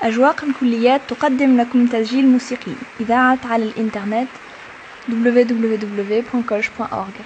أجواق الكليات تقدم لكم تسجيل موسيقي. إذاعة على الإنترنت www.coach.org